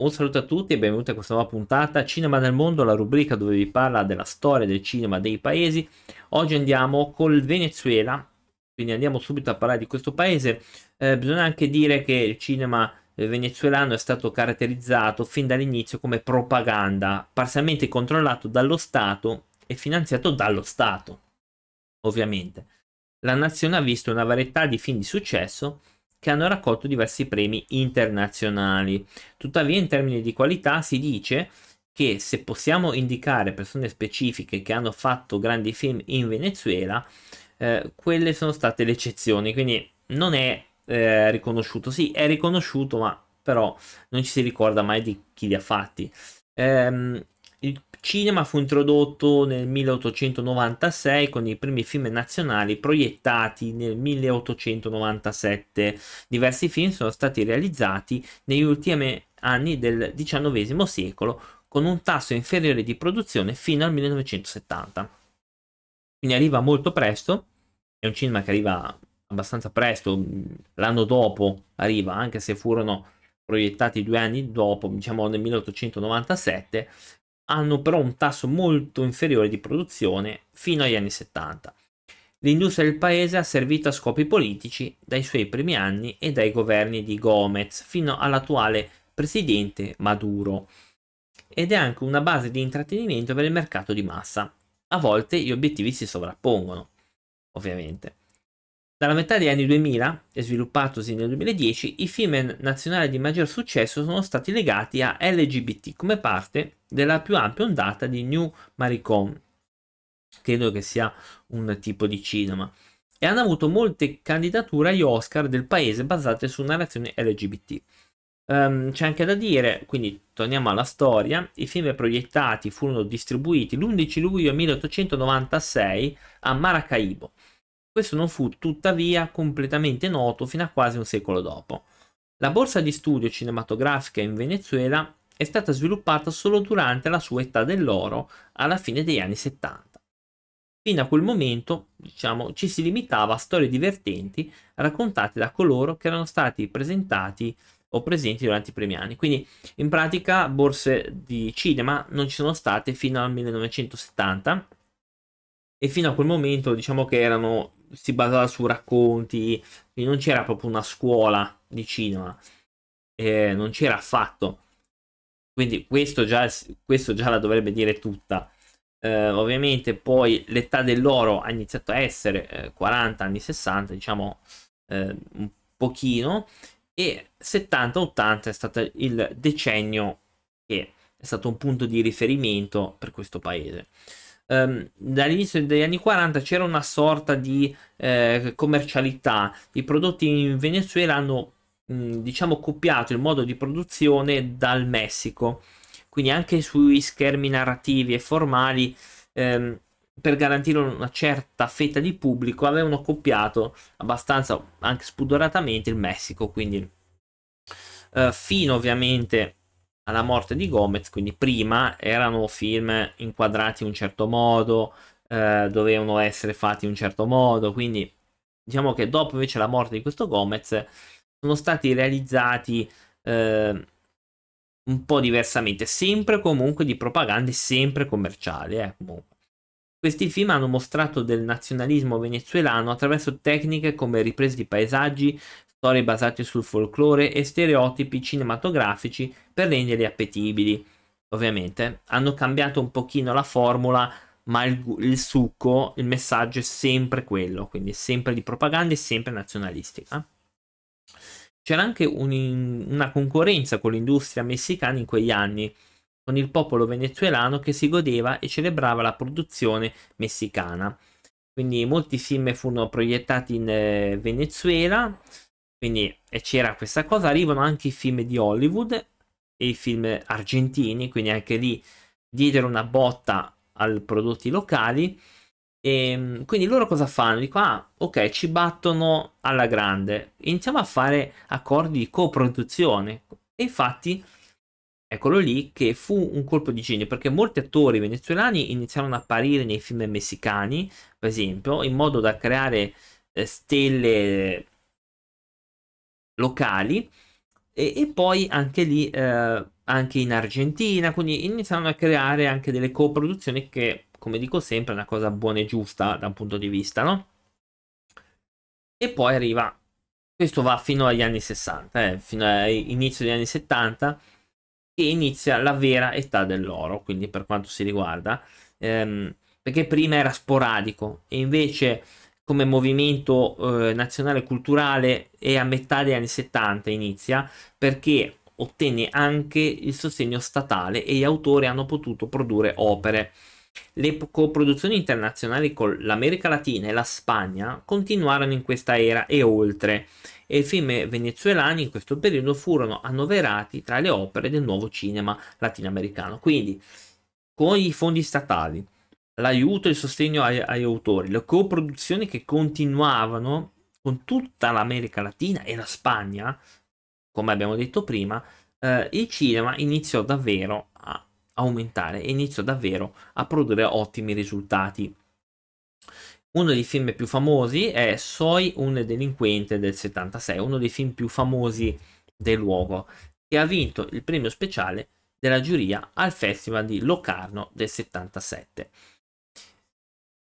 Un saluto a tutti e benvenuti a questa nuova puntata Cinema nel mondo, la rubrica dove vi parla della storia del cinema dei paesi. Oggi andiamo col Venezuela, quindi andiamo subito a parlare di questo paese. Eh, bisogna anche dire che il cinema eh, venezuelano è stato caratterizzato fin dall'inizio come propaganda, parzialmente controllato dallo Stato e finanziato dallo Stato, ovviamente. La nazione ha visto una varietà di film di successo che hanno raccolto diversi premi internazionali. Tuttavia, in termini di qualità, si dice che se possiamo indicare persone specifiche che hanno fatto grandi film in Venezuela, eh, quelle sono state le eccezioni, quindi non è eh, riconosciuto. Sì, è riconosciuto, ma però non ci si ricorda mai di chi li ha fatti. Ehm, il cinema fu introdotto nel 1896 con i primi film nazionali proiettati nel 1897. Diversi film sono stati realizzati negli ultimi anni del XIX secolo con un tasso inferiore di produzione fino al 1970. Quindi arriva molto presto, è un cinema che arriva abbastanza presto, l'anno dopo arriva, anche se furono proiettati due anni dopo, diciamo nel 1897, hanno però un tasso molto inferiore di produzione fino agli anni 70. L'industria del paese ha servito a scopi politici dai suoi primi anni e dai governi di Gomez fino all'attuale presidente Maduro ed è anche una base di intrattenimento per il mercato di massa. A volte gli obiettivi si sovrappongono, ovviamente. Dalla metà degli anni 2000 e sviluppatosi nel 2010, i film nazionali di maggior successo sono stati legati a LGBT come parte della più ampia ondata di New Maricon, credo che sia un tipo di cinema, e hanno avuto molte candidature agli Oscar del paese basate su narrazioni LGBT. Um, ehm, c'è anche da dire, quindi torniamo alla storia, i film proiettati furono distribuiti l'11 luglio 1896 a Maracaibo questo non fu tuttavia completamente noto fino a quasi un secolo dopo. La borsa di studio cinematografica in Venezuela è stata sviluppata solo durante la sua età dell'oro alla fine degli anni 70. Fino a quel momento, diciamo, ci si limitava a storie divertenti raccontate da coloro che erano stati presentati o presenti durante i primi anni. Quindi, in pratica, borse di cinema non ci sono state fino al 1970 e fino a quel momento, diciamo che erano si basava su racconti, quindi non c'era proprio una scuola di cinema, eh, non c'era affatto. Quindi questo già, questo già la dovrebbe dire tutta. Eh, ovviamente poi l'età dell'oro ha iniziato a essere eh, 40 anni 60, diciamo eh, un pochino, e 70-80 è stato il decennio che è stato un punto di riferimento per questo paese um, dall'inizio degli anni 40 c'era una sorta di eh, commercialità. I prodotti in Venezuela hanno, mh, diciamo, copiato il modo di produzione dal Messico. Quindi anche sui schermi narrativi e formali, ehm, per garantire una certa fetta di pubblico, avevano copiato abbastanza, anche spudoratamente, il Messico. Quindi eh, fino ovviamente alla morte di Gomez, quindi prima erano film inquadrati in un certo modo, eh, dovevano essere fatti in un certo modo, quindi diciamo che dopo invece la morte di questo Gomez sono stati realizzati eh, un po' diversamente, sempre comunque di propagande, sempre commerciali. Eh, Questi film hanno mostrato del nazionalismo venezuelano attraverso tecniche come riprese di paesaggi, storie basate sul folklore e stereotipi cinematografici per renderli appetibili. Ovviamente hanno cambiato un pochino la formula, ma il, il succo, il messaggio è sempre quello, quindi sempre di propaganda e sempre nazionalistica. C'era anche un, una concorrenza con l'industria messicana in quegli anni, con il popolo venezuelano che si godeva e celebrava la produzione messicana. Quindi molti film furono proiettati in eh, Venezuela, quindi c'era questa cosa, arrivano anche i film di Hollywood e i film argentini, quindi anche lì diedero una botta ai prodotti locali. E ehm, quindi loro cosa fanno? Dicono, ah, ok, ci battono alla grande, iniziamo a fare accordi di coproduzione. E infatti, eccolo lì che fu un colpo di genio perché molti attori venezuelani iniziarono ad apparire nei film messicani, per esempio, in modo da creare eh, stelle locali e, e poi anche lì eh, anche in Argentina, quindi iniziano a creare anche delle coproduzioni che, come dico sempre, è una cosa buona e giusta da un punto di vista, no? E poi arriva, questo va fino agli anni 60, eh, fino all'inizio degli anni 70, che inizia la vera età dell'oro, quindi per quanto si riguarda, ehm, perché prima era sporadico e invece come movimento eh, nazionale culturale è a metà degli anni 70 inizia perché ottenne anche il sostegno statale e gli autori hanno potuto produrre opere. Le coproduzioni internazionali con l'America Latina e la Spagna continuarono in questa era e oltre, e i film venezuelani in questo periodo furono annoverati tra le opere del nuovo cinema latinoamericano. Quindi, con i fondi statali, l'aiuto e il sostegno ai, agli autori, le coproduzioni che continuavano con tutta l'America Latina e la Spagna, come abbiamo detto prima, eh, il cinema iniziò davvero a aumentare e iniziò davvero a produrre ottimi risultati. Uno dei film più famosi è Soy un delinquente del 76, uno dei film più famosi del luogo, che ha vinto il premio speciale della giuria al Festival di Locarno del 77.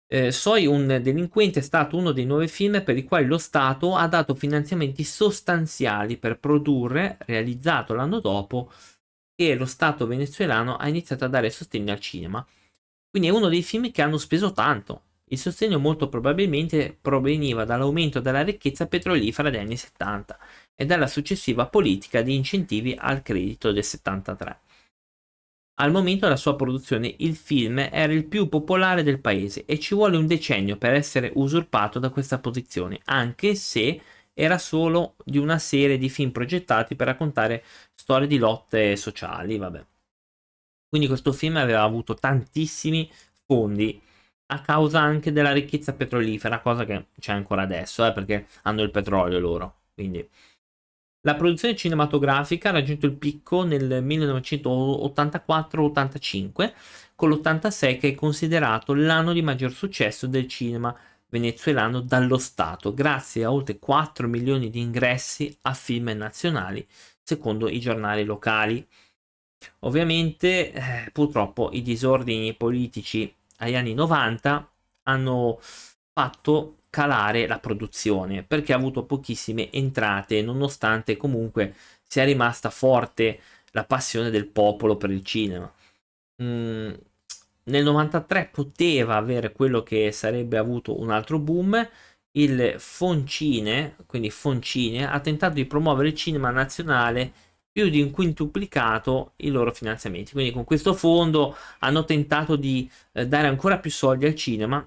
Eh, Soy un delinquente è stato uno dei nove film per i quali lo Stato ha dato finanziamenti sostanziali per produrre, realizzato l'anno dopo che lo Stato venezuelano ha iniziato a dare sostegno al cinema. Quindi è uno dei film che hanno speso tanto. Il sostegno molto probabilmente proveniva dall'aumento della ricchezza petrolifera degli anni 70 e dalla successiva politica di incentivi al credito del 73. Al momento della sua produzione il film era il più popolare del paese e ci vuole un decennio per essere usurpato da questa posizione, anche se era solo di una serie di film progettati per raccontare storie di lotte sociali, vabbè. Quindi questo film aveva avuto tantissimi fondi a causa anche della ricchezza petrolifera, cosa che c'è ancora adesso, eh, perché hanno il petrolio loro. Quindi la produzione cinematografica ha raggiunto il picco nel 1984-85, con l'86 che è considerato l'anno di maggior successo del cinema venezuelano dallo Stato, grazie a oltre 4 milioni di ingressi a film nazionali, secondo i giornali locali. Ovviamente, eh, purtroppo, i disordini politici agli anni 90 hanno fatto calare la produzione perché ha avuto pochissime entrate nonostante comunque sia rimasta forte la passione del popolo per il cinema. Mm, nel 93 poteva avere quello che sarebbe avuto un altro boom. Il Foncine, quindi Foncine, ha tentato di promuovere il cinema nazionale più di un quintuplicato i loro finanziamenti. Quindi con questo fondo hanno tentato di eh, dare ancora più soldi al cinema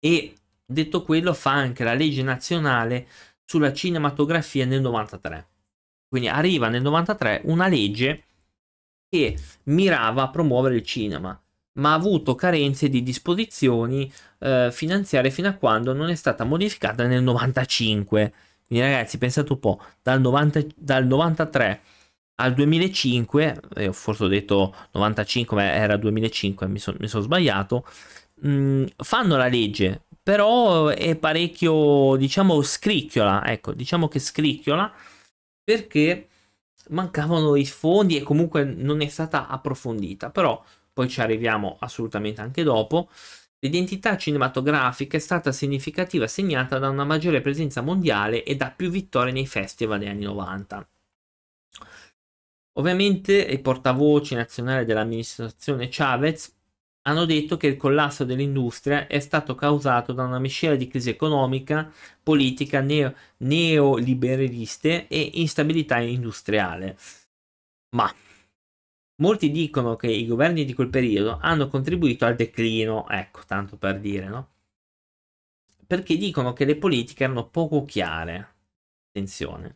e Detto quello, fa anche la legge nazionale sulla cinematografia nel 93. Quindi arriva nel 93 una legge che mirava a promuovere il cinema, ma ha avuto carenze di disposizioni eh, finanziarie fino a quando non è stata modificata nel 95. Quindi ragazzi, pensate un po', dal, 90, dal 93 al 2005, eh, forse ho detto 95 ma era 2005, mi, so, mi sono sbagliato, mh, mm, fanno la legge però è parecchio, diciamo, scricchiola, ecco, diciamo che scricchiola perché mancavano i fondi e comunque non è stata approfondita, però poi ci arriviamo assolutamente anche dopo. L'identità cinematografica è stata significativa segnata da una maggiore presenza mondiale e da più vittorie nei festival degli anni 90. Ovviamente il portavoce nazionale dell'amministrazione Chavez hanno detto che il collasso dell'industria è stato causato da una miscela di crisi economica, politica, neo- neoliberaliste e instabilità industriale. Ma molti dicono che i governi di quel periodo hanno contribuito al declino, ecco, tanto per dire, no? Perché dicono che le politiche erano poco chiare. Attenzione.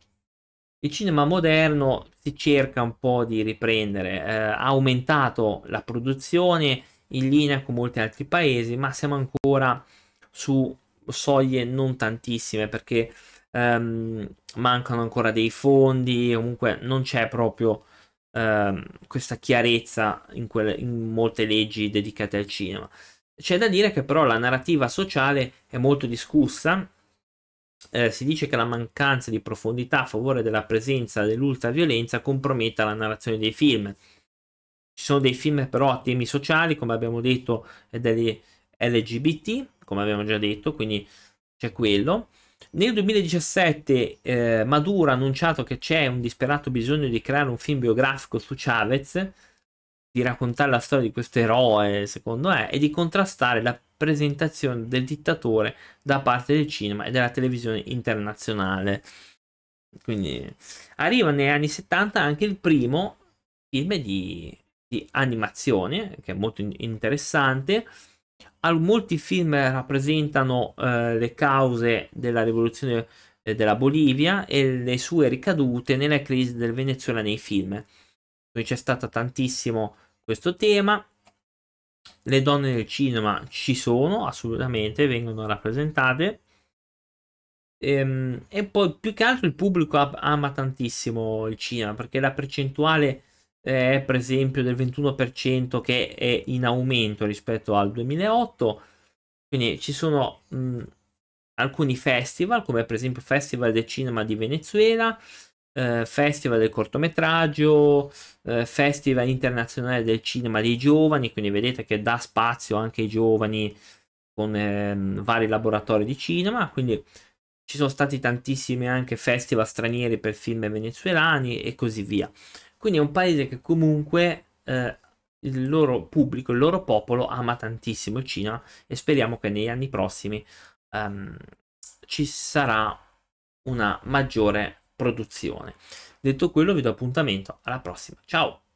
Il cinema moderno si cerca un po' di riprendere, eh, ha aumentato la produzione in linea con molti altri paesi, ma siamo ancora su soglie non tantissime perché um, mancano ancora dei fondi, comunque non c'è proprio um, questa chiarezza in, quelle, in molte leggi dedicate al cinema. C'è da dire che però la narrativa sociale è molto discussa eh, si dice che la mancanza di profondità a favore della presenza dell'ultraviolenza comprometta la narrazione dei film. Ci sono dei film però a temi sociali, come abbiamo detto, degli LGBT, come abbiamo già detto, quindi c'è quello. Nel 2017 eh, Maduro ha annunciato che c'è un disperato bisogno di creare un film biografico su Chavez, di raccontare la storia di questo eroe, secondo me, e di contrastare la presentazione del dittatore da parte del cinema e della televisione internazionale. Quindi arriva negli anni 70 anche il primo film di, di animazione, che è molto interessante molti film rappresentano eh, le cause della rivoluzione eh, della Bolivia e le sue ricadute nella crisi del Venezuela nei film. Quindi c'è stato tantissimo questo tema. Le donne nel cinema ci sono, assolutamente, vengono rappresentate. Ehm, e poi più che altro il pubblico ama tantissimo il cinema perché la percentuale è per esempio del 21% che è in aumento rispetto al 2008 quindi ci sono mh, alcuni festival come per esempio Festival del Cinema di Venezuela eh, Festival del cortometraggio eh, Festival internazionale del cinema dei giovani. Quindi vedete che dà spazio anche ai giovani con eh, vari laboratori di cinema. Quindi ci sono stati tantissimi anche festival stranieri per film venezuelani e così via quindi è un paese che comunque eh, il loro pubblico, il loro popolo ama tantissimo il cinema e speriamo che negli anni prossimi um, ci sarà una maggiore produzione. Detto quello vi do appuntamento alla prossima. Ciao!